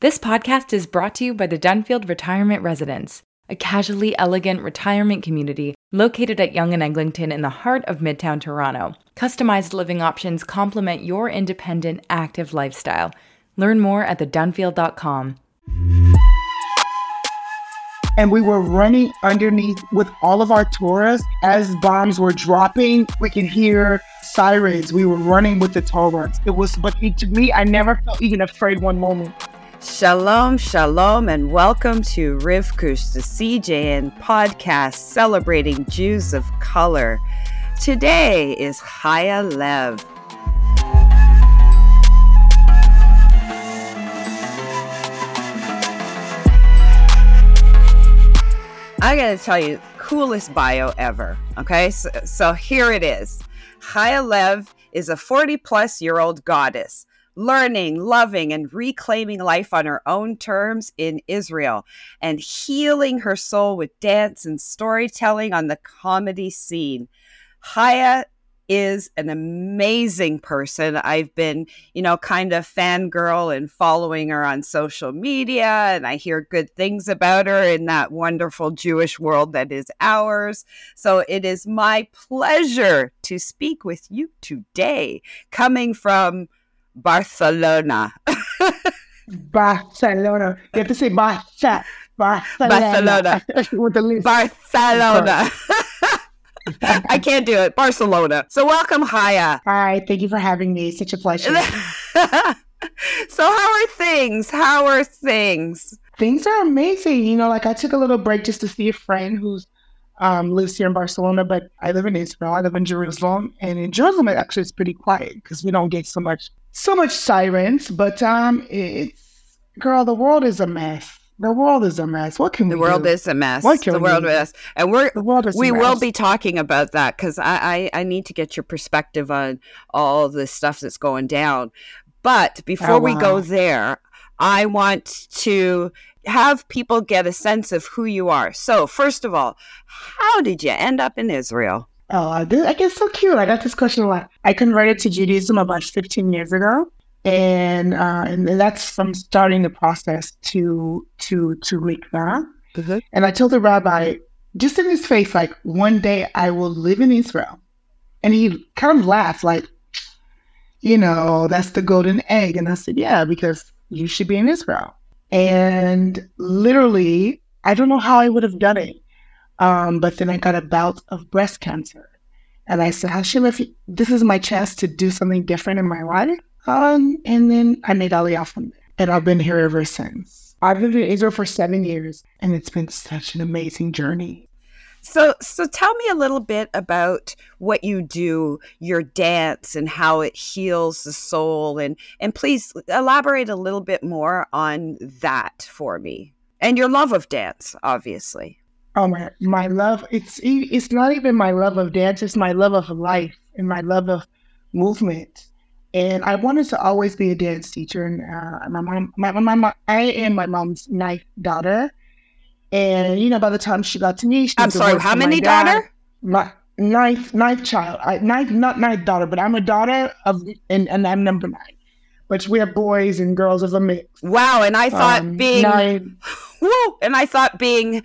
This podcast is brought to you by the Dunfield Retirement Residence, a casually elegant retirement community located at Yonge and Eglinton in the heart of Midtown Toronto. Customized living options complement your independent, active lifestyle. Learn more at thedunfield.com. and we were running underneath with all of our Torahs as bombs were dropping. We could hear sirens. We were running with the Torahs. It was, but to me, I never felt even afraid one moment. Shalom, shalom, and welcome to Rivkush, the CJN podcast celebrating Jews of color. Today is Chaya Lev. I gotta tell you, coolest bio ever. Okay, so, so here it is. Chaya Lev is a 40 plus year old goddess learning, loving, and reclaiming life on her own terms in Israel, and healing her soul with dance and storytelling on the comedy scene. Chaya is an amazing person. I've been, you know, kind of fangirl and following her on social media, and I hear good things about her in that wonderful Jewish world that is ours. So it is my pleasure to speak with you today, coming from Barcelona. Barcelona. You have to say Barcelona. Barcelona. list. Barcelona. I can't do it. Barcelona. So welcome, Chaya. Hi, thank you for having me. Such a pleasure. so how are things? How are things? Things are amazing. You know, like I took a little break just to see a friend who's um, lives here in Barcelona, but I live in Israel. I live in Jerusalem, and in Jerusalem, it actually it's pretty quiet because we don't get so much so much sirens. But um, it's girl, the world is a mess. The world is a mess. What can The we world do? is a mess. What can The we world do? is a mess. And we're The world is we will be talking about that because I, I I need to get your perspective on all the stuff that's going down. But before Oh, we go there, I want to have people get a sense of who you are. So first of all, how did you end up in Israel? Oh, I did- I get so cute. I got this question a lot. I converted to Judaism about 15 years ago, and uh, and that's from starting the process to to to mikvah. And I told the rabbi, just in his face, like one day I will live in Israel, and he kind of laughed, like, you know, that's the golden egg. And I said, yeah, because you should be in Israel. And literally, I don't know how I would have done it. Um, but then I got a bout of breast cancer. And I said, Hashem, if you- this is my chance to do something different in my life. Um, and then I made Aliyah from there. And I've been here ever since. I've lived in Israel for seven years, and it's been such an amazing journey. So, so tell me a little bit about what you do, your dance, and how it heals the soul, and and please elaborate a little bit more on that for me, and your love of dance, obviously. Oh my, my love! It's it's not even my love of dance; it's my love of life and my love of movement. And I wanted to always be a dance teacher. And uh, my mom, my, my mom, I am my mom's ninth daughter. And you know, by the time she got to me, she I'm sorry, how from my many daughter? My ninth, ninth child. I, ninth, not ninth daughter, but I'm a daughter of, and, and I'm number nine. But we have boys and girls of a mix. Wow, and I thought Um, being nine, woo, and I thought being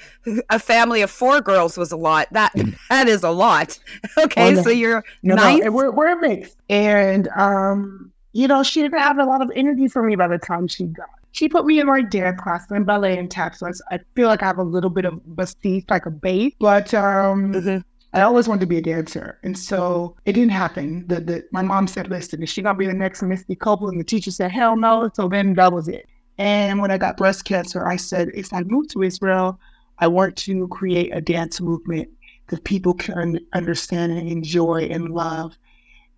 a family of four girls was a lot. That that is a lot. Okay, Oh, no. so you're No, ninth. no, we're we're a mix. And um, you know, she didn't have a lot of energy for me by the time she got. She put me in my dance class and ballet and tap. So I feel like I have a little bit of bastique, like a base. But um, Mhm. I always wanted to be a dancer, and so it didn't happen. The, the my mom said, "Listen, is she gonna be the next Misty Copeland?" And the teacher said, "Hell no." So then that was it. And when I got breast cancer, I said, if I move to Israel, I want to create a dance movement that people can understand and enjoy and love.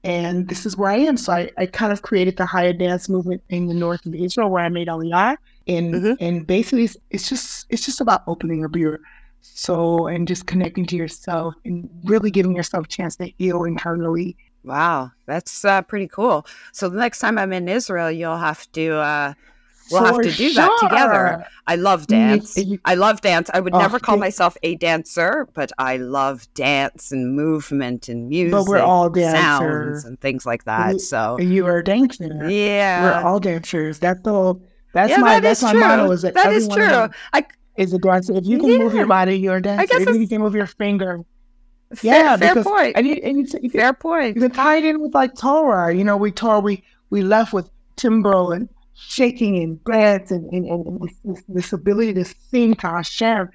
And this is where I am. So I, I kind of created the higher dance movement in the north of Israel where I made Aliyah. And Mhm. and basically it's, it's just it's just about opening up your soul and just connecting to yourself and really giving yourself a chance to heal internally. Wow, that's uh, pretty cool. So the next time I'm in Israel, you'll have to uh, we'll have to do that together. I love dance. I love dance. I would Oh, never call myself a dancer, but I love dance and movement and music, But we're all dancers. and things like that. You- So You are a dancer. yeah, We're all dancers. That's the whole That's yeah, my that that's my true. motto. Is that, that is every one of true. I Is a dancer. If you can move your body, you're a dancer. I guess if you can move your finger, fair, yeah, fair because point. and you and you, you, can, fair point. you can tie it in with like Torah. You know, we Torah we we left with timbre and shaking and dance and and, and, this, this ability to sing to Hashem.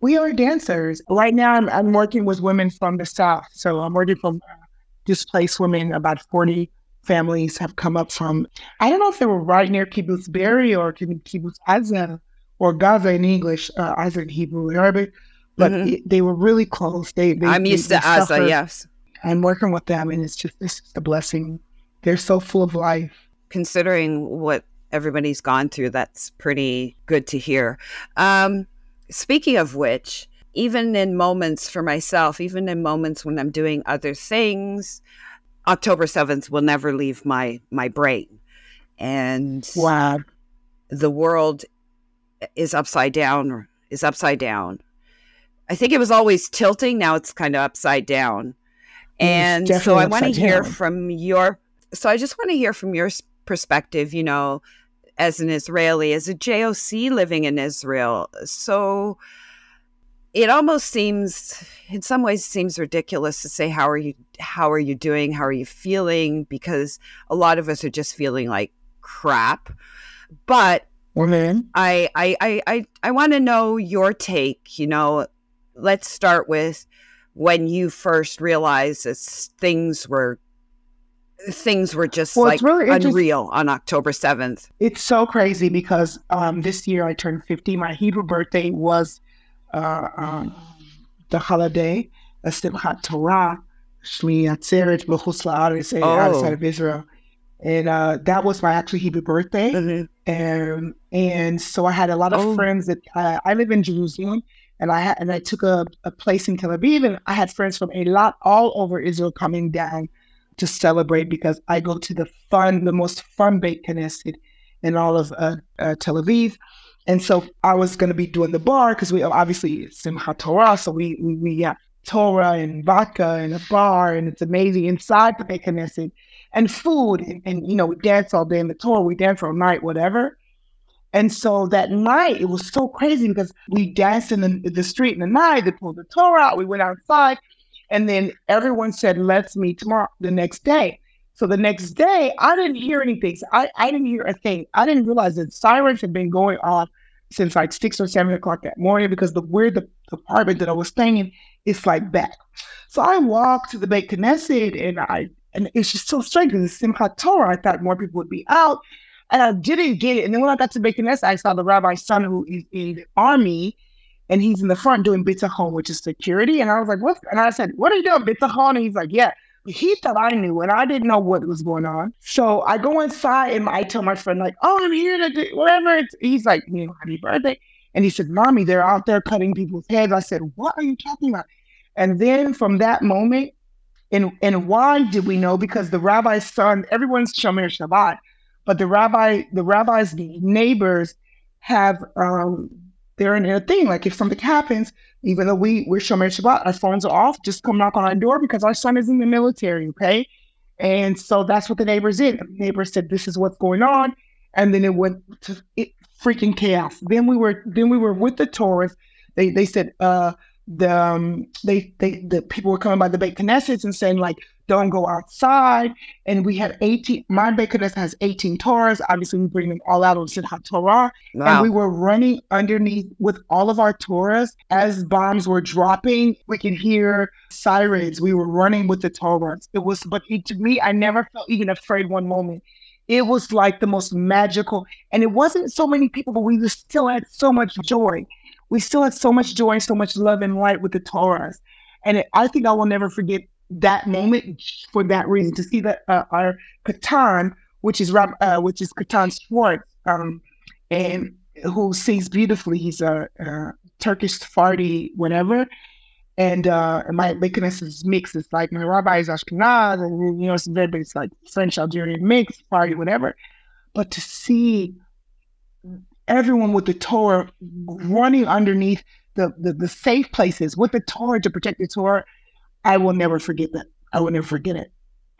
We are dancers. Right now, I'm, I'm working with women from the South. So I'm working from displaced women. About 40 families have come up from, I don't know if they were right near Kibbutz Be'eri or Kibbutz Azza or Gaza in English, uh, Azza in Hebrew and Arabic, but Mhm. it, they were really close. They, they I'm used they to suffered. yes. I'm working with them, and it's just it's just a blessing. They're so full of life. Considering what everybody's gone through, that's pretty good to hear. Um, speaking of which, even in moments for myself, even in moments when I'm doing other things, October 7th will never leave my my brain. And Wow. the world is upside down is upside down. I think it was always tilting now it's kind of upside down. And so i want to hear down. from your so i just want to hear from your perspective you know as an israeli as a joc living in israel. So it almost seems in some ways it seems ridiculous to say how are you how are you doing? How are you feeling? because a lot of us are just feeling like crap. But Women. I I I I, I want to know your take. You know, let's start with when you first realized that things were things were just Well, like really unreal on October seventh. It's so crazy because um, this year I turned 50. My Hebrew birthday was uh, um, the holiday, a Simchat Torah, Shemini Atzeret B'chutz La'aretz, eh, Oh. outside of Israel. And uh, that was my actual Hebrew birthday. Mhm. and and so I had a lot of Oh. friends that uh, I live in Jerusalem, and I had and I took a, a place in Tel Aviv, and I had friends from a lot all over Israel coming down to celebrate because I go to the fun, the most fun Beit Knesset in all of uh, uh, Tel Aviv, and so I was going to be doing the bar because we obviously Simchat Torah, so we we, we Torah and vodka and a bar, and it's amazing inside the Beit Knesset and food and, and you know we dance all day in the Torah we dance all night whatever. And so that night it was so crazy because we danced in the, the street in the night they pulled the Torah out we went outside and then everyone said let's meet tomorrow the next day. So the next day i didn't hear anything. So I, I didn't hear a thing. I didn't realize that sirens had been going off since like six or seven o'clock that morning because the where the, apartment that i was staying in is like back. So i walked to the Beit Knesset and i and it's just so strange because it's Simchat Torah. I thought more people would be out. And I didn't get it. And then when I got to Beit I saw the rabbi's son who is in the army and he's in the front doing bitachon, which is security. And I was like, what? And I said, what are you doing, bitachon? And he's like, yeah. He thought I knew, and I didn't know what was going on. So I go inside and I tell my friend, like, oh, I'm here to do whatever. He's like, you know, happy birthday. And he said, Mommy, they're out there cutting people's heads. I said, What are you talking about? And then from that moment, and and why did we know? Because the rabbi's son, everyone's Shomer Shabbat, but the rabbi, the rabbi's neighbors have um they're in a thing. Like if something happens, even though we we're Shomer Shabbat, our phones are off. Just come knock on our door because our son is in the military. Okay, and so that's what the neighbors did. The neighbors said, "This is what's going on," and then it went to it, freaking chaos. Then we were then we were with the Torahs. They they said uh the um, they they the people were coming by the Beit Knesset and saying like don't go outside. And we had 18. My Beit Knesset has 18 Torahs. Obviously, we bring them all out on Simchat Torah. Wow. And we were running underneath with all of our Torahs as bombs were dropping. We could hear sirens. We were running with the Torahs. It was, but it, to me, I never felt even afraid one moment. It was like the most magical, and it wasn't so many people, but we still had so much joy. We still had so much joy so much love and light with the Torahs. And it, I think I will never forget that moment for that reason to see that uh, our Katan, which is uh, which is Katan Schwartz, um, and who sings beautifully. He's a, a Turkish Sephardi, whatever. And uh, my Beit Knesset is mixed. It's like my rabbi is Ashkenaz, and you know, it's very, it's like French Algerian mix, Sephardi, whatever. But to see everyone with the Torah running underneath the, the, the safe places with the Torah to protect the Torah, I will never forget that. I will never forget it.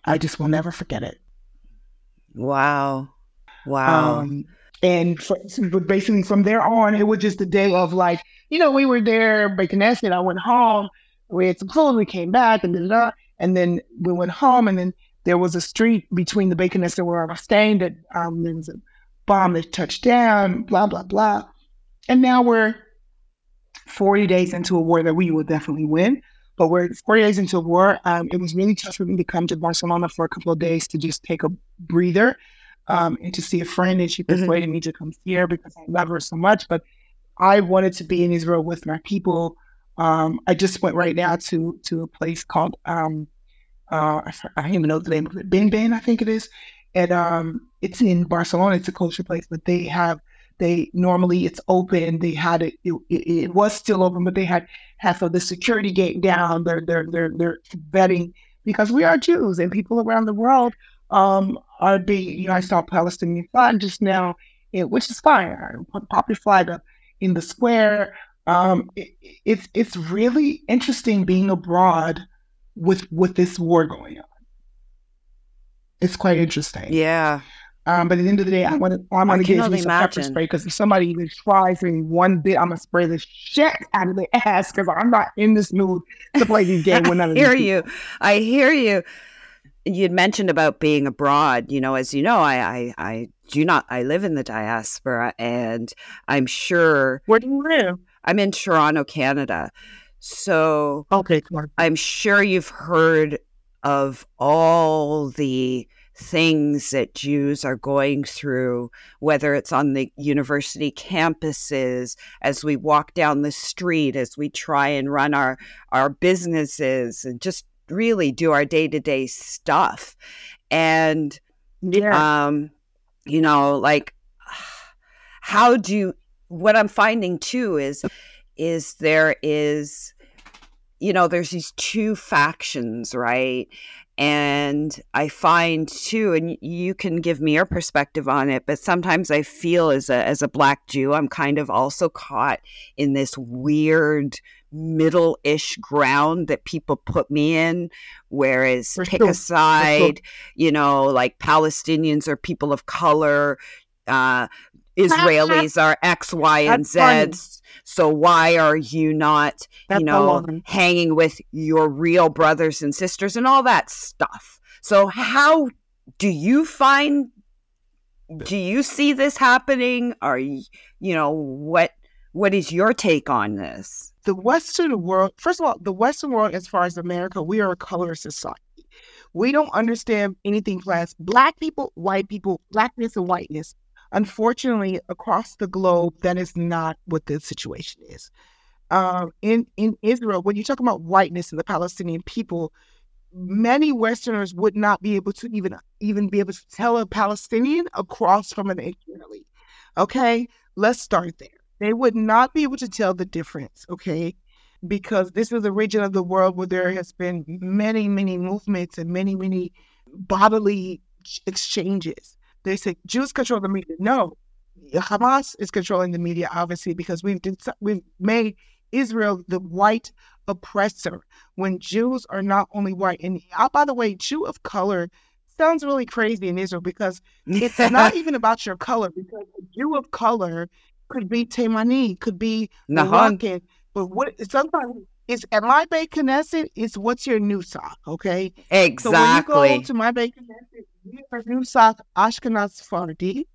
I just will never forget it. wow. Wow. Um, And for, but basically from there on, it was just a day of like, you know, we were there, Beit Knesset. I went home, we had some food, we came back, and da, and then we went home, and then there was a street between the Beit Knesset where I was staying that um, there was a bomb that touched down, blah blah blah, and now we're 40 days into a war that we will definitely win. But we're 40 days into a war. Um, it was really tough for me to come to Barcelona for a couple of days to just take a breather um, and to see a friend. And she mm-hmm. persuaded mm-hmm. me to come here because I love her so much. But I wanted to be in Israel with my people. Um, I just went right now to to a place called um, uh, I, I don't even know the name of it, Ben Ben, I think it is, and um, it's in Barcelona. It's a culture place, but they have they normally it's open. They had it, it, it was still open, but they had half of the security gate down. They're they're they're they're vetting because we are Jews and people around the world um, are being. You know, I saw Palestinian flag just now, it, which is fine. I pop your flag up in the square. Um, it, it's it's really interesting being abroad with with this war going on. It's quite interesting. Yeah. Um, but at the end of the day, I want to I want to give me some imagine. pepper spray because if somebody even tries me one bit, I'm gonna spray the shit out of their ass because I'm not in this mood to play these games with none of I hear you. I hear you. You'd mentioned about being abroad. You know, as you know, I, I I do not. I live in the diaspora, and I'm sure. Where do you live? I'm in Toronto, Canada. So okay, I'm sure you've heard of all the things that Jews are going through, whether it's on the university campuses, as we walk down the street, as we try and run our, our businesses and just really do our day to day stuff. And, yeah. um, you know, like, how do, you, what I'm finding too is, is there is, you know, there's these two factions, right? And I find too, and you can give me your perspective on it, but sometimes I feel as a as a black Jew, I'm kind of also caught in this weird middle-ish ground that people put me in whereas For pick sure. a side sure. you know like palestinians or people of color uh Israelis are X, Y, and Z. So why are you not, That's you know, hanging with your real brothers and sisters and all that stuff? So how do you find? Do you see this happening? Are you, you know, what what is your take on this? The Western world, first of all, the Western world, as far as America, we are a color society. We don't understand anything class. Black people, white people, blackness and whiteness Unfortunately, across the globe, that is not what the situation is. Uh, in in Israel, when you talk about whiteness and the Palestinian people, many Westerners would not be able to even even be able to tell a Palestinian across from an Israeli. Okay, let's start there. They would not be able to tell the difference. Okay, because this is a region of the world where there has been many, many movements and many, many bodily exchanges. They say Jews control the media. No, Hamas is controlling the media, obviously, because we've we've made Israel the white oppressor when Jews are not only white. And uh, by the way, Jew of color sounds really crazy in Israel because it's not even about your color. Because a Jew of color could be Taimani, could be Moroccan, but what sometimes it's at my Beit Knesset, it's what's your nusach, okay? Exactly. So when you go to my Beit Knesset, nusach Ashkenaz Sephardi.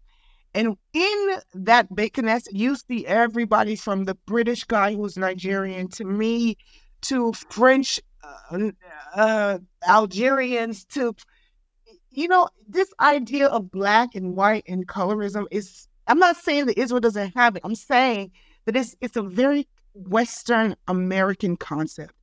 And in that Knesset, you see everybody from the British guy who's Nigerian to me to French, uh, uh, Algerians to, you know, this idea of black and white and colorism is, I'm not saying that Israel doesn't have it. I'm saying that it's, it's a very Western American concept.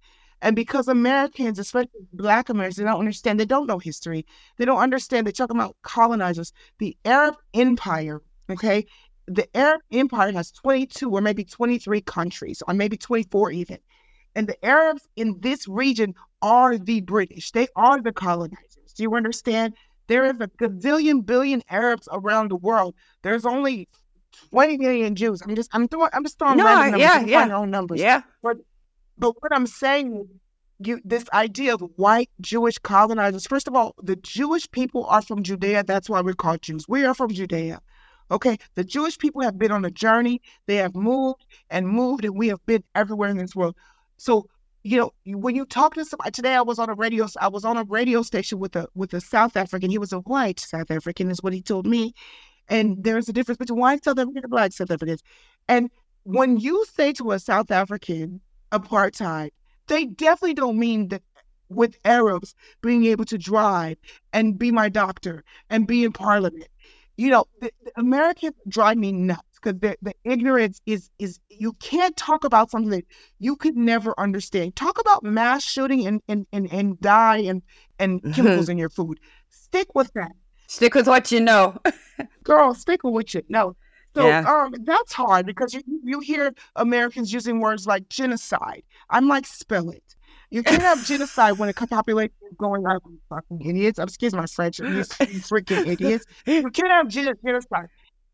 And because Americans, especially Black Americans, they don't understand, they don't know history. They don't understand. They talk about colonizers. The Arab Empire, okay? The Arab Empire has 22 or maybe 23 countries, or maybe 24 even. And the Arabs in this region are the British. They are the colonizers. Do you understand? There is a gazillion billion Arabs around the world. There's only 20 million Jews. I'm just I'm throwing I'm just throwing no, random numbers. Yeah, yeah. Own numbers. Yeah. But but what I'm saying you this idea of white Jewish colonizers. First of all, the Jewish people are from Judea. That's why we're called Jews. We are from Judea. Okay, the Jewish people have been on a journey. They have moved and moved, and we have been everywhere in this world. So, you know, when you talk to somebody today, I was on a radio. I was on a radio station with a with a South African. He was a white South African, is what he told me. And there's a difference between white South Africans and black South Africans. And when you say to a South African apartheid, they definitely don't mean that with Arabs being able to drive and be my doctor and be in parliament. You know, the, the Americans drive me nuts because the, the ignorance is is you can't talk about something that you could never understand. Talk about mass shooting and and, and, and dye and, and chemicals in your food. Stick with that. Stick with what you know. Girl, stick with what you know. So yeah. um, that's hard because you, you hear Americans using words like genocide. I'm like, spell it. You can't have genocide when a population is going up. Fucking idiots. Excuse my French. You freaking idiots. You can't have genocide.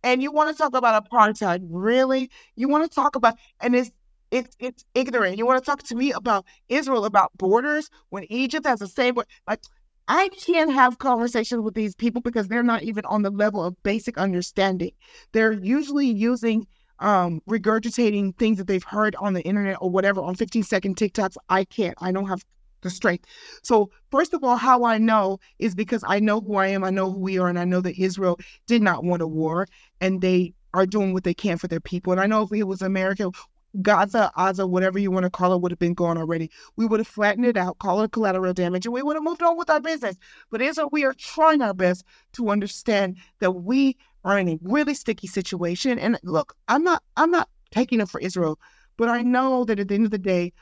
And you want to talk about apartheid? Really? You want to talk about and it's it's it's ignorant. You want to talk to me about Israel about borders when Egypt has the same like I can't have conversations with these people because they're not even on the level of basic understanding. They're usually using um, regurgitating things that they've heard on the internet or whatever on 15 second TikToks. I can't. I don't have the strength. So, first of all, how I know is because I know who I am, I know who we are, and I know that Israel did not want a war and they are doing what they can for their people. And I know if it was America, Gaza, Gaza, whatever you want to call it, would have been gone already. We would have flattened it out, call it collateral damage, and we would have moved on with our business. But Israel, we are trying our best to understand that we are in a really sticky situation. And look, I'm not I'm not taking it for Israel, but I know that at the end of the day,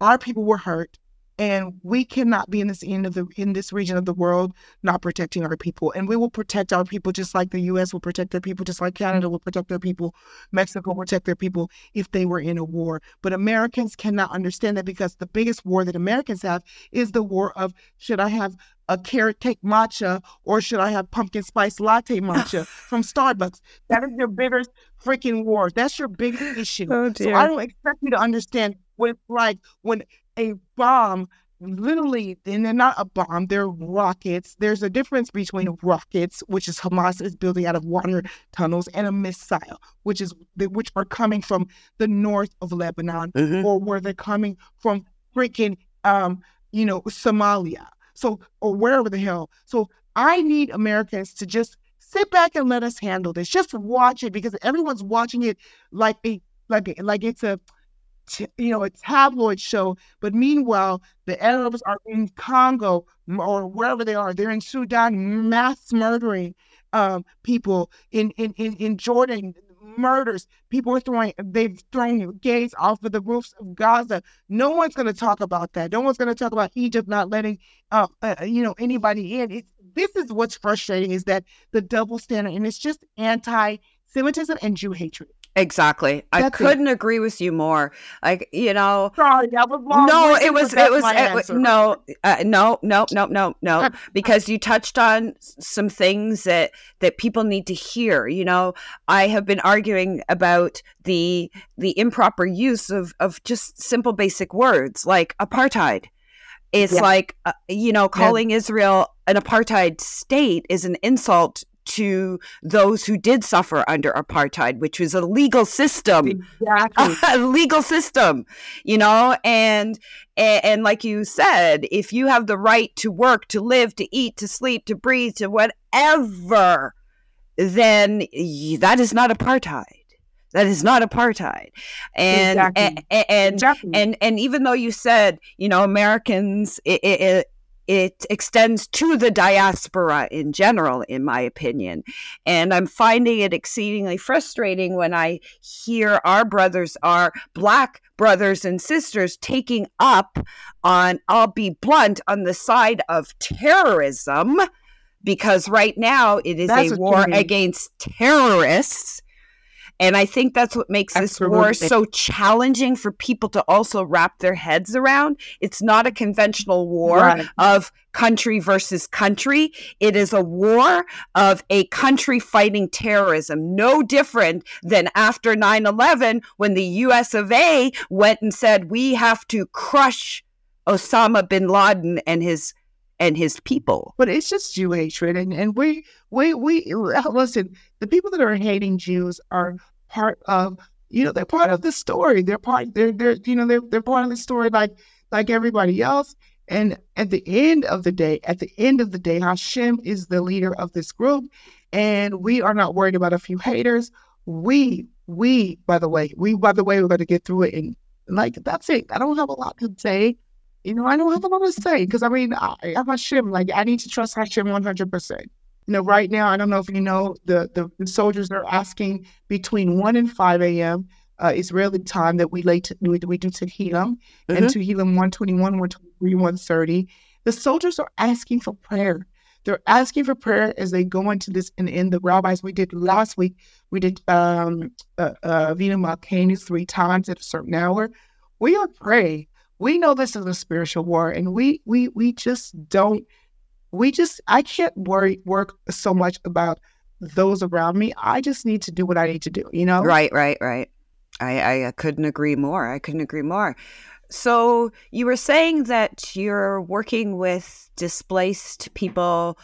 our people were hurt and we cannot be in this end of the in this region of the world not protecting our people and we will protect our people just like the us will protect their people just like canada will protect their people mexico will protect their people if they were in a war but americans cannot understand that because the biggest war that americans have is the war of should i have a carrot cake matcha or should I have pumpkin spice latte matcha from Starbucks? That is your biggest freaking war. That's your biggest issue. Oh, so I don't expect you to understand it's like when a bomb literally and they're not a bomb they're rockets. There's a difference between rockets which is hamas is building out of water tunnels and a missile which is which are coming from the north of lebanon mm-hmm. or where they're coming from freaking um you know somalia. So or wherever the hell. So i need americans to just sit back and let us handle this. Just watch it because everyone's watching it like a like like it's a you know, a tabloid show. But meanwhile, the Arabs are in Congo or wherever they are. They're in Sudan, mass murdering um, people in, in, in, in Jordan, murders. People are throwing, they've thrown gays off of the roofs of Gaza. No one's going to talk about that. No one's going to talk about Egypt not letting, uh, uh, you know, anybody in. It's, this is what's frustrating is that the double standard, and it's just anti-Semitism and Jew hatred. Exactly. That's I couldn't it. agree with you more. Like, you know, sorry, that was long. No, it was, it was, it was, no, uh, no, no, no, no, no, because you touched on some things that, that people need to hear. You know, I have been arguing about the, the improper use of, of just simple basic words like apartheid. It's yeah. like, uh, you know, calling yeah. Israel an apartheid state is an insult to those who did suffer under apartheid, which was a legal system, exactly. a legal system, you know, and, and and like you said, if you have the right to work, to live, to eat, to sleep, to breathe, to whatever, then that is not apartheid. That is not apartheid, and exactly. and and, exactly. and, and even though you said you know Americans, it, it, it extends to the diaspora in general, in my opinion. And I'm finding it exceedingly frustrating when I hear our brothers, our Black brothers and sisters, taking up on, I'll be blunt, on the side of terrorism, because right now it is That's a war against terrorists and I think that's what makes Absolutely. this war so challenging for people to also wrap their heads around. It's not a conventional war right. of country versus country. It is a war of a country fighting terrorism, no different than after 9 11 when the US of A went and said, we have to crush Osama bin Laden and his and his people. But it's just Jew hatred, and and we we we listen. The people that are hating Jews are part of you know they're part of the story. They're part they're they're you know they're they're part of the story like like everybody else. And at the end of the day, at the end of the day, Hashem is the leader of this group, and we are not worried about a few haters. We we by the way we by the way we're going to get through it and like that's it. I don't have a lot to say you know, I don't have a lot to say because I mean, I, I'm Hashem. Like, I need to trust Hashem 100%. You know, right now, I don't know if you know, the, the, the soldiers are asking between 1 and 5 a.m. Uh, Israeli time that we lay to, we, we do Tehillim mm-hmm. and to Tehillim 121, 123, 130. The soldiers are asking for prayer. They're asking for prayer as they go into this. And in the rabbis, we did last week, we did um, uh, uh, Avinu Malkeinu three times at a certain hour. We are praying we know this is a spiritual war and we we we just don't we just i can't worry work so much about those around me. I just need to do what i need to do you know? Right right right. I i couldn't agree more. I couldn't agree more. So you were saying that you're working with displaced people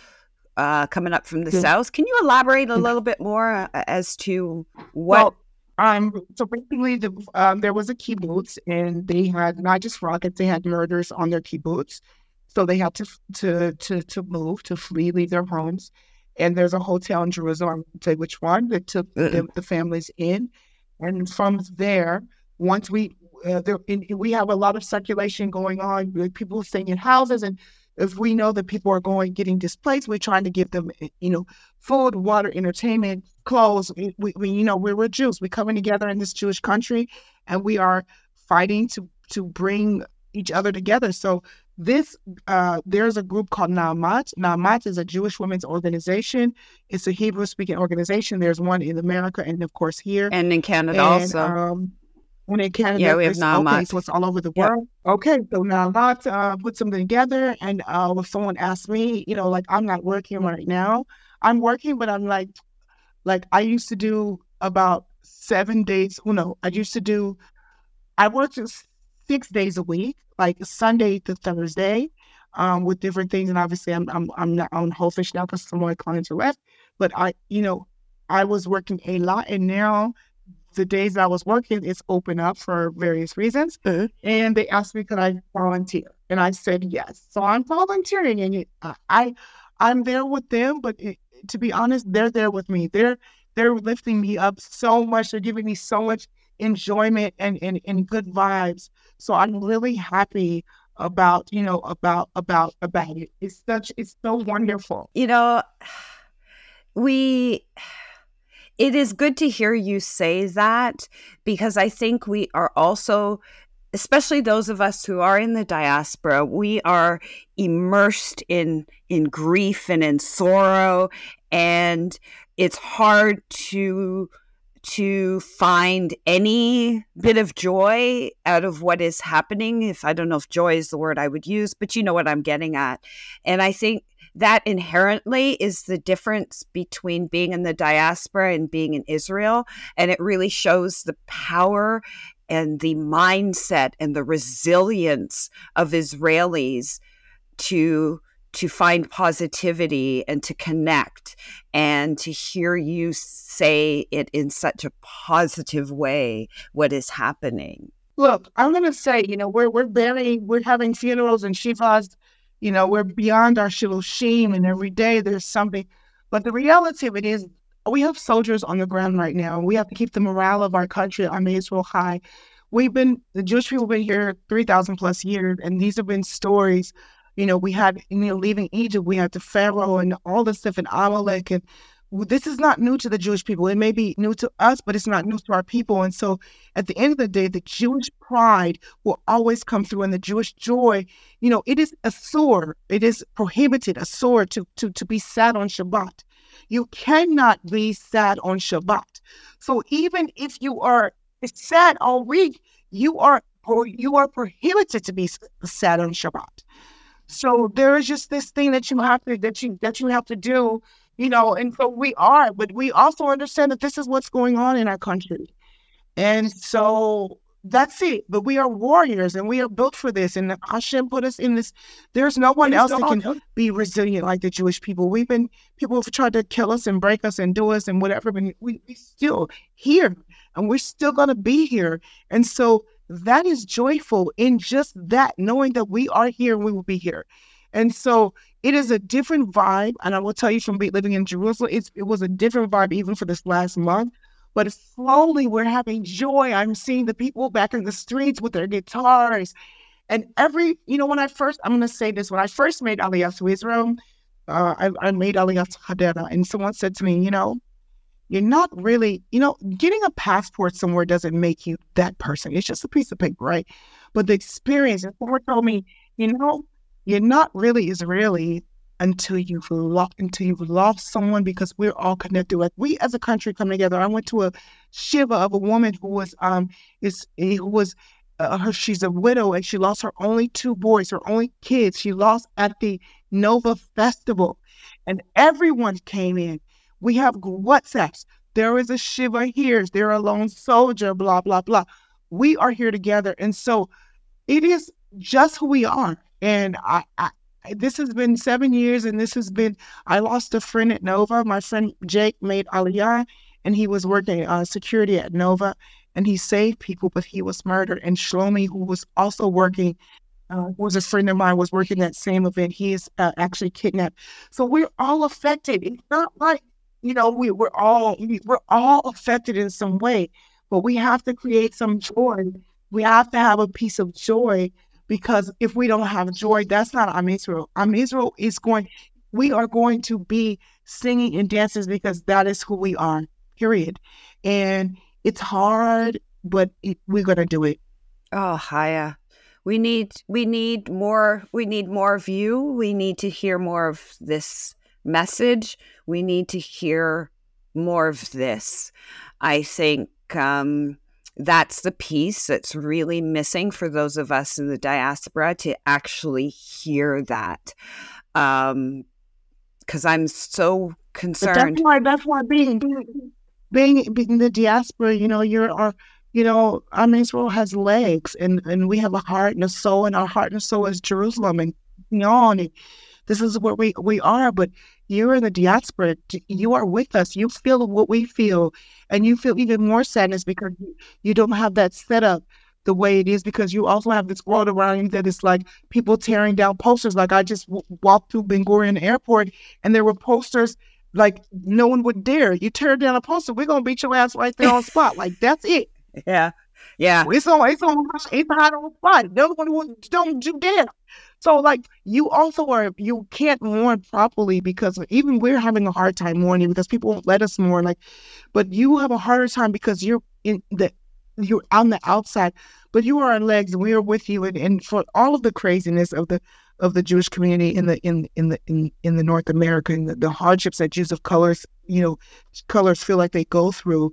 uh, coming up from the yeah. south. Can you elaborate a little bit more uh, as to what well, um, so basically, the, um, there was a kibbutz, and they had not just rockets; they had murders on their kibbutz. So they had to to to to move, to flee, leave their homes. And there's a hotel in Jerusalem, say which one, that took the, the, families in. And from there, once we uh, there, in, we have a lot of circulation going on, people staying in houses, and if we know that people are going getting displaced, we're trying to give them, you know, food, water, entertainment, clothes. We, we you know, we're, we're Jews. We're coming together in this Jewish country, and we are fighting to to bring each other together. So this uh, there's a group called Naamat. Naamat is a Jewish women's organization. It's a Hebrew speaking organization. There's one in America and of course here and in Canada and, also. Um, when in Canada, yeah, we have. Okay, so it's all over the world. Okay, so Naamat uh, put something together, and uh, when someone asked me, you know, like I'm not working right now. I'm working, but I'm like, like I used to do about seven days. Well, no, I used to do. I worked six days a week, like Sunday to Thursday, um, with different things. And obviously, I'm I'm I'm not on whole fish now because some of my clients are left. But I, you know, I was working a lot, and now the days I was working, it's open up for various reasons. Mm-hmm. And they asked me, could I volunteer? And I said yes. So I'm volunteering, and it, I, I'm there with them. But it, to be honest, they're there with me. They're they're lifting me up so much. They're giving me so much enjoyment and and, and good vibes. So I'm really happy about you know about about about it. It's such it's so wonderful. You know, we it is good to hear you say that because I think we are also, especially those of us who are in the diaspora, we are immersed in in grief and in sorrow, and it's hard to to find any bit of joy out of what is happening. If i don't know if joy is the word i would use but you know what i'm getting at. And i think that inherently is the difference between being in the diaspora and being in Israel. And it really shows the power and the mindset and the resilience of Israelis to to find positivity and to connect and to hear you say it in such a positive way what is happening look i'm going to say you know we're we're barely we're having funerals and shivas you know, we're beyond our shame, and every day there's something. But the reality of it is, we have soldiers on the ground right now. and We have to keep the morale of our country, our Israel high. We've been, the Jewish people have been here 3,000 plus years, and these have been stories. You know, we had, you know, leaving Egypt, we had the Pharaoh and all this stuff, and Amalek, and this is not new to the Jewish people. It may be new to us, but it's not new to our people. And so at the end of the day, the Jewish pride will always come through and the Jewish joy, you know, it is assur. It is prohibited, assur to, to, to be sad on Shabbat. You cannot be sad on Shabbat. So even if you are sad all week, you are you are prohibited to be sad on Shabbat. So there is just this thing that you have to that you that you have to do you know, and so we are, but we also understand that this is what's going on in our country. And so that's it. But we are warriors and we are built for this. And Hashem put us in this. There's no one else that can be resilient like the Jewish people. We've been, people have tried to kill us and break us and do us and whatever, but we, we still here and we're still going to be here. And so that is joyful in just that, knowing that we are here and we will be here. And so it is a different vibe. And I will tell you from living in Jerusalem, it was a different vibe even for this last month but slowly we're having joy. I'm seeing the people back in the streets with their guitars. And every, you know, when I first, I'm going to say this, when I first made Aliyah to Israel, uh, I, I made Aliyah to Hadera, and someone said to me, you know, you're not really, you know, getting a passport somewhere doesn't make you that person. It's just a piece of paper, right? But the experience, and someone told me, you know, you're not really Israeli until you've lost until you've lost someone because we're all connected. Like we as a country come together. I went to a shiva of a woman who was um is who was uh, her she's a widow and she lost her only two boys, her only kids. She lost at the Nova Festival, and everyone came in. We have WhatsApps. There is a shiva here. There a lone soldier. Blah blah blah. We are here together, and so it is just who we are. And I, I this has been seven years, and this has been. I lost a friend at Nova. My friend Jake made Aliyah, and he was working uh, security at Nova, and he saved people, but he was murdered. And Shlomi, who was also working, uh, was a friend of mine, was working that same event. He is uh, actually kidnapped. So we're all affected. It's not like you know we we're all we're all affected in some way, but we have to create some joy. We have to have a piece of joy because if we don't have joy, that's not Am Israel. Am Israel is going, we are going to be singing and dancing because that is who we are, period. And it's hard, but it, we're going to do it. Oh, Chaya. We need we need more we need more of you. We need to hear more of this message. We need to hear more of this. I think um that's the piece that's really missing for those of us in the diaspora to actually hear that. Um, because I'm so concerned. But that's why that's why being being being in the diaspora, you know, you're our you know, Am Israel has legs and, and we have a heart and a soul, and our heart and soul is Jerusalem and beyond. And this is where we, we are. But you're in the diaspora. You are with us. You feel what we feel. And you feel even more sadness because you don't have that setup the way it is because you also have this world around you that is like people tearing down posters. Like I just w- walked through Ben Gurion Airport and there were posters like no one would dare. You tear down a poster, we're gonna beat your ass right there on spot. Like that's it. Yeah. Yeah. It's on it's on it's hot on spot. The other one who don't you dare. So like you also are you can't mourn properly because even we're having a hard time mourning because people won't let us mourn. Like, but you have a harder time because you're in the you're on the outside, but you are on legs and we are with you and, and for all of the craziness of the of the Jewish community in the in in the in, in the North America and the, the hardships that Jews of colors, you know, colors feel like they go through.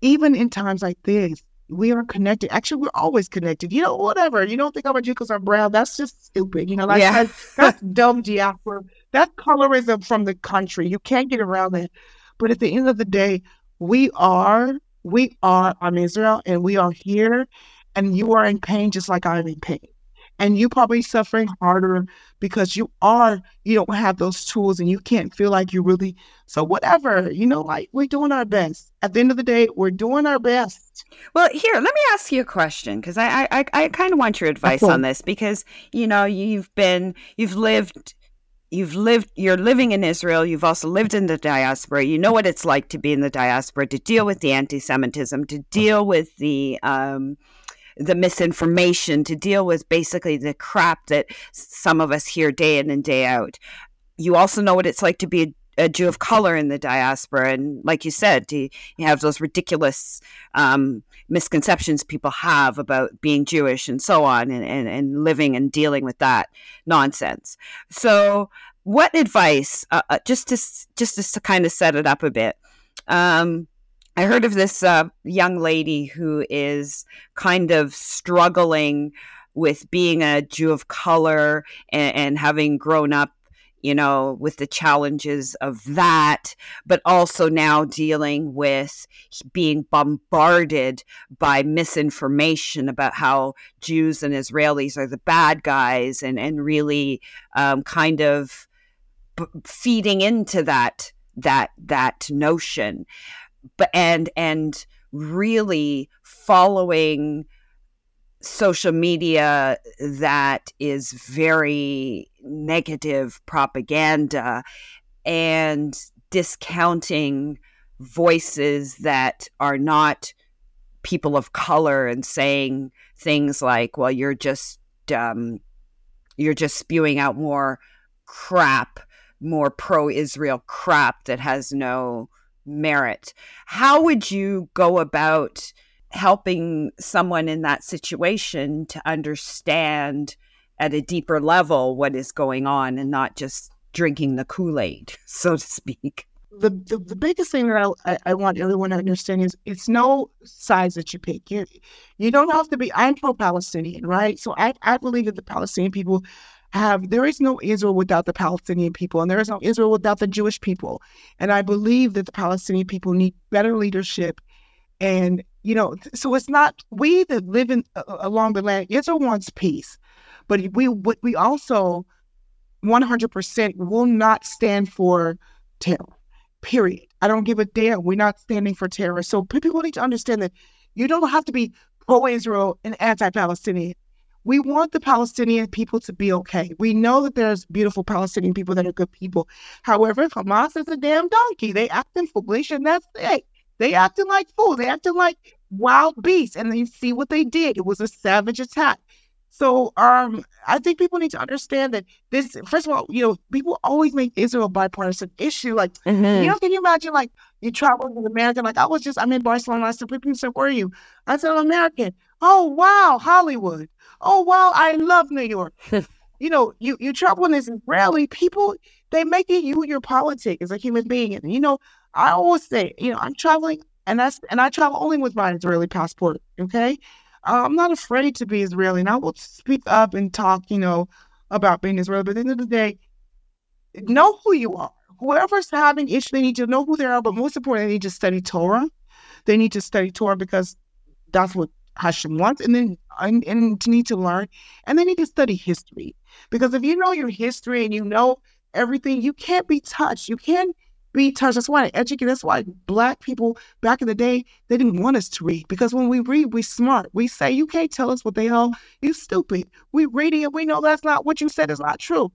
Even in times like this, we are connected. Actually, we're always connected. You know, whatever. You don't think you because I'm brown. That's just stupid. You know, like yeah. that's, that's dumb diaspora. That colorism from the country. You can't get around that. But at the end of the day, we are, we are Am Israel and we are here and you are in pain just like I'm in pain and you probably suffering harder because you are you don't have those tools and you can't feel like you really so whatever you know like we're doing our best. At the end of the day we're doing our best. Well here let me ask you a question because I, I i kind of want your advice on this because you know you've been you've lived you've lived you're living in Israel you've also lived in the diaspora. You know what it's like to be in the diaspora to deal with the anti-semitism to deal with the um, the misinformation, to deal with basically the crap that some of us hear day in and day out. You also know what it's like to be a a Jew of color in the diaspora. And like you said, you, you have those ridiculous um, misconceptions people have about being Jewish and so on, and, and, and living and dealing with that nonsense. So, what advice, uh, uh just to just to kind of set it up a bit, um, I heard of this uh, young lady who is kind of struggling with being a Jew of color and, and having grown up you know, with the challenges of that, but also now dealing with being bombarded by misinformation about how Jews and Israelis are the bad guys and, and really um, kind of b- feeding into that that that notion but and and really following social media that is very negative propaganda and discounting voices that are not people of color and saying things like well you're just um, you're just spewing out more crap more pro-israel crap that has no merit how would you go about helping someone in that situation to understand at a deeper level what is going on and not just drinking the Kool-Aid, so to speak. The, the, the biggest thing that I, I want everyone to understand is it's no size that you pick. You you don't have to be. I'm pro-Palestinian, right? So I, I believe that the Palestinian people have there is no Israel without the Palestinian people, and there is no Israel without the Jewish people. And I believe that the Palestinian people need better leadership and you know, so it's not we that live in uh, along the land. Israel wants peace, but we we also 100% will not stand for terror. Period. I don't give a damn. We're not standing for terror. So people need to understand that you don't have to be pro-Israel and anti-Palestinian. We want the Palestinian people to be okay. We know that there's beautiful Palestinian people that are good people. However, Hamas is a damn donkey. They acting foolish, and that's it. They acting like fools. They acting like wild beasts. And then you see what they did. It was a savage attack. So um, I think people need to understand that this. First of all, you know, people always make Israel a bipartisan issue. Like, mm-hmm. you know, can you imagine? Like, you travel to America. Like, I was just, I'm in Barcelona. I said, "Where are you?" I said, "American." Oh wow, Hollywood. Oh wow, I love New York. you know, you you travel in this Israeli people. They make it you your politics as a human being. And you know, I always say, you know, I'm traveling and that's and I travel only with my Israeli passport. Okay, uh, I'm not afraid to be Israeli, and I will speak up and talk, you know, about being Israeli. But at the end of the day, know who you are. Whoever's having issues, they need to know who they are. But most importantly, they need to study Torah. They need to study Torah because that's what Hashem wants, and then and, and to need to learn, and they need to study history because if you know your history and you know everything, you can't be touched. You can't be touched. That's why I educate. That's why black people back in the day they didn't want us to read because when we read, we smart. We say you can't tell us what they are. You stupid. We reading it. We know that's not what you said is not true.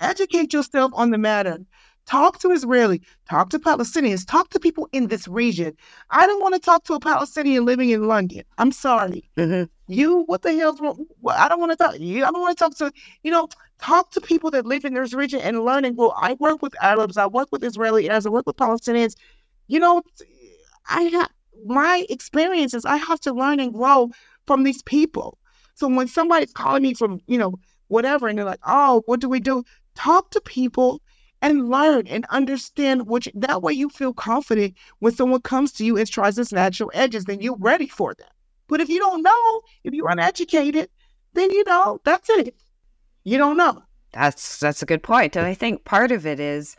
Educate yourself on the matter. Talk to Israeli, talk to Palestinians, talk to people in this region. I don't want to talk to a Palestinian living in London. I'm sorry. Mm-hmm. You, what the hell's wrong? I don't want to talk. You, I don't want to talk to, you know, talk to people that live in this region and learning. Well, I work with Arabs, I work with Israeli Arabs, I work with Palestinians. You know, I have my experiences. I have to learn and grow from these people. So when somebody's calling me from, you know, whatever, and they're like, oh, what do we do? Talk to people and learn and understand which that way you feel confident when someone comes to you and tries this natural edges, then you're ready for them. But if you don't know, if you're uneducated, then you know, that's it. You don't know. That's that's a good point. And I think part of it is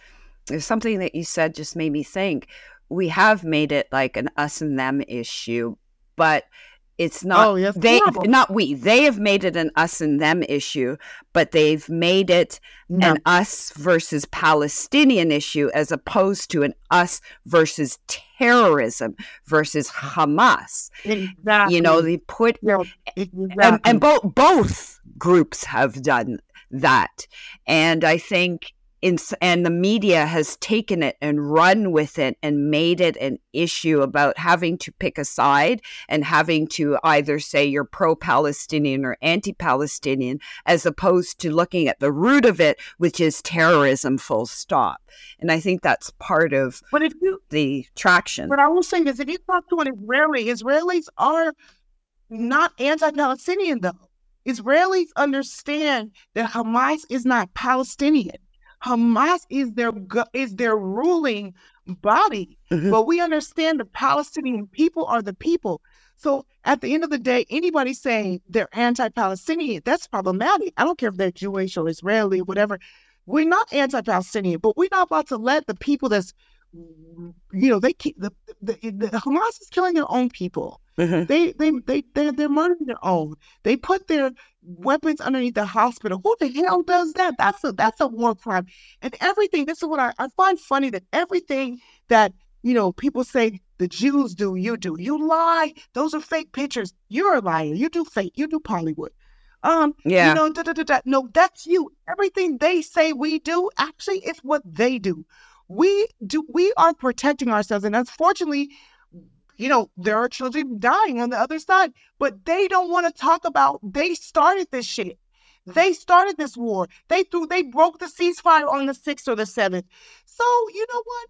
there's something that you said just made me think. We have made it like an us and them issue, but it's not oh, yes, they not we they have made it an us and them issue but they've made it no. an us versus palestinian issue as opposed to an us versus terrorism versus hamas exactly. you know they put yeah, exactly. and, and both both groups have done that and i think in, and the media has taken it and run with it and made it an issue about having to pick a side and having to either say you're pro Palestinian or anti Palestinian, as opposed to looking at the root of it, which is terrorism, full stop. And I think that's part of but if you, the traction. But I will say this if you talk to an Israeli, Israelis are not anti Palestinian, though. Israelis understand that Hamas is not Palestinian. Hamas is their is their ruling body. Mm-hmm. But we understand the Palestinian people are the people. So at the end of the day, anybody saying they're anti-Palestinian, that's problematic. I don't care if they're Jewish or Israeli, whatever. we're not anti-Palestinian, but we're not about to let the people that's, you know, they keep the, the, the Hamas is killing their own people. Mm-hmm. They, they, they, they, they're murdering their own. They put their weapons underneath the hospital. Who the hell does that? That's a, that's a war crime. And everything, this is what I, I find funny that everything that, you know, people say the Jews do, you do. You lie. Those are fake pictures. You're a liar. You do fake. You do Hollywood. Um, yeah. You know, da, da, da, da. no, that's you. Everything they say we do, actually, is what they do. We do. We are protecting ourselves, and unfortunately, you know, there are children dying on the other side, but they don't want to talk about. They started this shit. They started this war. They threw. They broke the ceasefire on the sixth or the seventh. So you know what?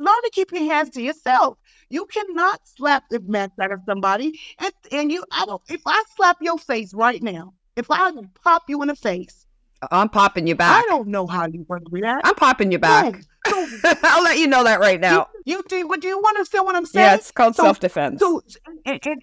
Learn to keep your hands to yourself. You cannot slap the mess out of somebody, and and you. I don't. If I slap your face right now, if I pop you in the face, I'm popping you back. I don't know how you want to react. I'm popping you back. No, I'll let you know that right now. You, you do. Do you understand what I'm saying? Yeah, it's called so, self defense. So, and, and,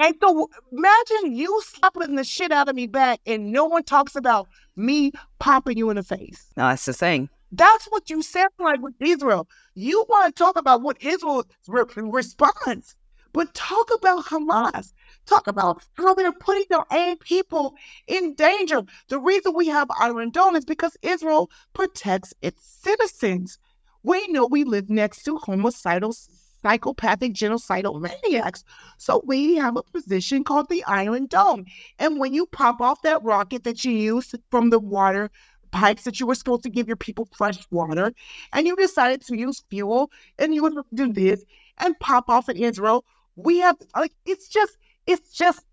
and so imagine you slapping the shit out of me back, and no one talks about me popping you in the face. No, that's the thing. That's what you sound like with Israel. You want to talk about what Israel's re- response, but talk about Hamas talk about how they're putting their own people in danger. The reason we have Iron Dome is because Israel protects its citizens. We know we live next to homicidal, psychopathic, genocidal maniacs. So we have a position called the Iron Dome. And when you pop off that rocket that you use from the water pipes that you were supposed to give your people fresh water, and you decided to use fuel and you would do this and pop off in Israel, we have like it's just it's just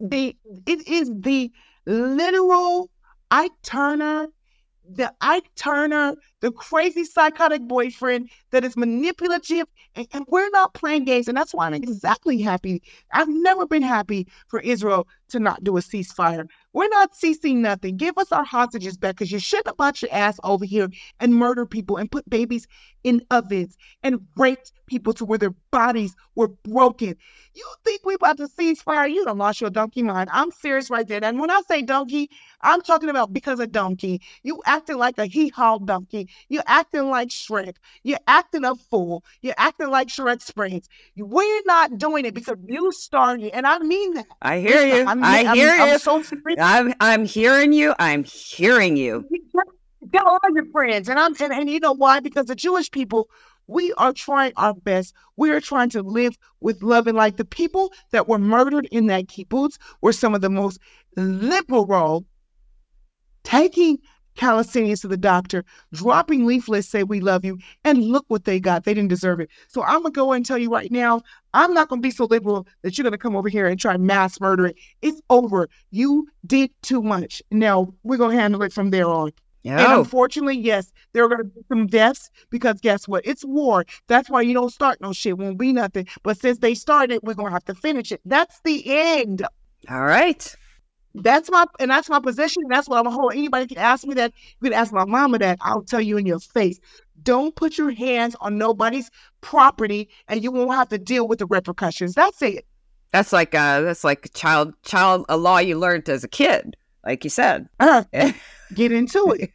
the it is the literal Ike Turner, the Ike Turner, the crazy psychotic boyfriend that is manipulative, and, and, we're not playing games. And that's why I'm exactly happy. I've never been happy for Israel to not do a ceasefire. We're not ceasing nothing. Give us our hostages back because you shouldn't have brought your ass over here and murder people and put babies in ovens and raped people to where their bodies were broken. You think we about to ceasefire? You don't lost your donkey mind. I'm serious right there. And when I say donkey, I'm talking about because of donkey. You acting like a hee-haw donkey. You're acting like Shrek. You're acting a fool. You're acting like Shrek Springs. We're not doing it because you started, and I mean that. I hear you. I'm, I hear I'm, you. I'm, so I'm, I'm hearing you. I'm hearing you. Tell all your friends, and I'm and, and you know why? Because the Jewish people we are trying our best. We are trying to live with love and light. The people that were murdered in that kibbutz were some of the most liberal, taking Palestinians to the doctor, dropping leaflets, say we love you, and look what they got. They didn't deserve it. So I'm gonna go and tell you right now, I'm not gonna be so liberal that you're gonna come over here and try mass murder it. It's over. You did too much. Now we're gonna handle it from there on. And unfortunately, yes, there are going to be some deaths because guess what? It's war. That's why you don't start no shit. Won't be nothing. But since they started, we're going to have to finish it. That's the end. All right. That's my and that's my position. That's what I'm gonna hold. Anybody can ask me that. You can ask my mama that. I'll tell you in your face. Don't put your hands on nobody's property, and you won't have to deal with the repercussions. That's it. That's like uh that's like child child a law you learned as a kid, like you said. Uh, get into it.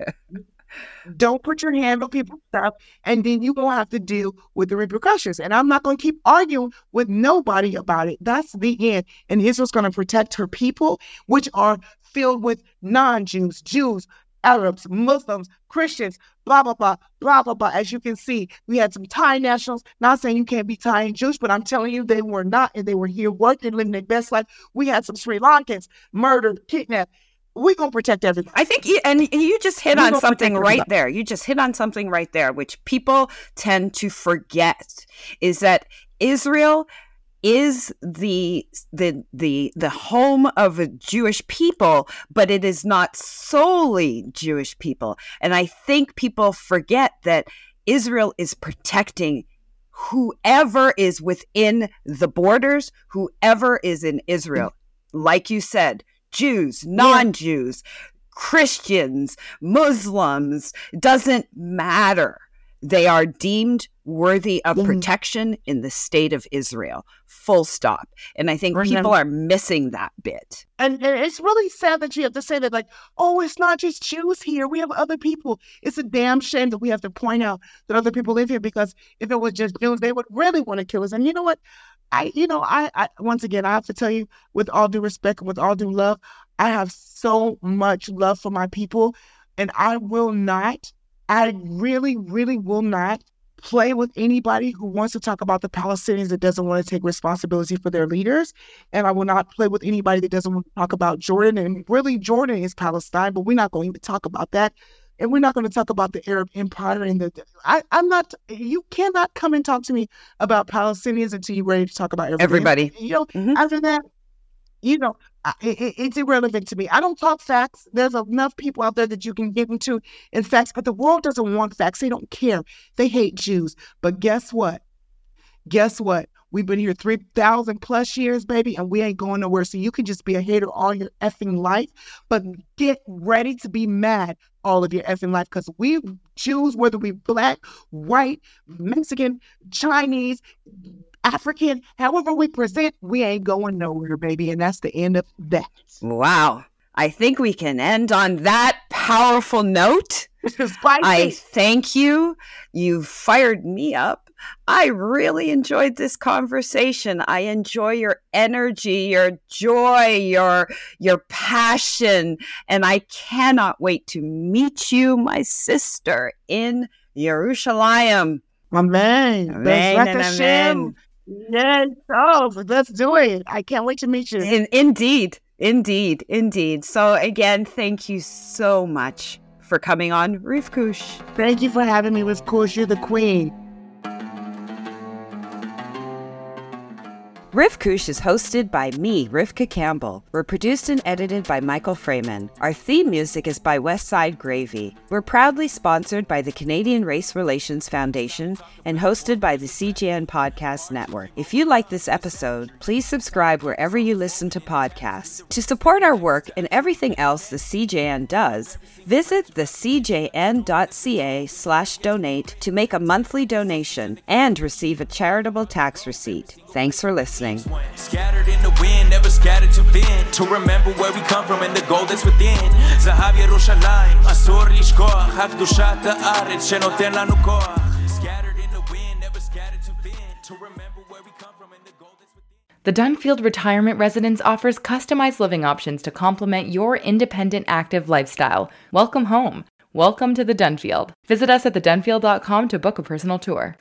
Don't put your hand on people's stuff, and then you won't have to deal with the repercussions. And I'm not going to keep arguing with nobody about it. That's the end. And Israel's going to protect her people, which are filled with non Jews, Jews, Arabs, Muslims, Christians, blah, blah, blah, blah, blah, blah. As you can see, we had some Thai nationals, not saying you can't be Thai and Jewish, but I'm telling you, they were not, and they were here working, living their best life. We had some Sri Lankans murdered, kidnapped we're gonna protect everybody. I think, you, and you just hit we're on something right there. You just hit on something right there, which people tend to forget, is that Israel is the the the the home of a Jewish people, but it is not solely Jewish people. And I think people forget that Israel is protecting whoever is within the borders, whoever is in Israel. Mm-hmm. Like you said, Jews, non Jews. Christians, Muslims, doesn't matter. They are deemed worthy of Mhm. protection in the state of Israel. Full stop. And I think Remember- people are missing that bit. And, and it's really sad that you have to say that, like, oh, it's not just Jews here. We have other people. It's a damn shame that we have to point out that other people live here because if it was just Jews, they would really want to kill us. And you know what? I, you know, I, I once again, I have to tell you, with all due respect with all due love, I have so much love for my people, and I will not, I really, really will not play with anybody who wants to talk about the Palestinians that doesn't want to take responsibility for their leaders. And I will not play with anybody that doesn't want to talk about Jordan. And really, Jordan is Palestine, but we're not going to talk about that. And we're not going to talk about the Arab Empire and the. I, I'm not. You cannot come and talk to me about Palestinians until you're ready to talk about everybody. Everybody. You know, Mhm. after that, you know, I- it, it- it's irrelevant to me. I don't talk facts. There's enough people out there that you can get into in facts, but the world doesn't want facts. They don't care. They hate Jews. But guess what? Guess what? We've been here 3,000 plus years, baby, and we ain't going nowhere. So you can just be a hater all your effing life, but get ready to be mad all of your effing life because we Jews, whether we black, white, Mexican, Chinese, African, however we present, we ain't going nowhere, baby. And that's the end of that. Wow. I think we can end on that powerful note. I thank you. You fired me up. I really enjoyed this conversation. I enjoy your energy, your joy, your your passion, and I cannot wait to meet you, my sister, in Jerusalem. Amen. Amen and amen. Yes. Oh, let's do it. I can't wait to meet you. In, indeed, indeed, indeed. So again, thank you so much for coming on Rivkush. Thank you for having me. Of course, you're the queen. Rivkush is hosted by me, Rivka Campbell. We're produced and edited by Michael Fraiman. Our theme music is by Westside Gravy. We're proudly sponsored by the Canadian Race Relations Foundation and hosted by the CJN Podcast Network. If you like this episode, please subscribe wherever you listen to podcasts. To support our work and everything else the CJN does, visit thecjn.ca slash donate to make a monthly donation and receive a charitable tax receipt. Thanks for listening Scattered in the wind, never scattered too thin. To remember where we come from and the gold that's within. זהב ירושלים, אסור לשכוח, הקדושת הארץ שנותן לנו כוח. Scattered in the wind, never scattered too thin. To remember where we come from and the gold that's within. The Dunfield Retirement Residence offers customized living options to complement your independent active lifestyle. Welcome home. Welcome to the Dunfield. Visit us at thedunfield.com to book a personal tour.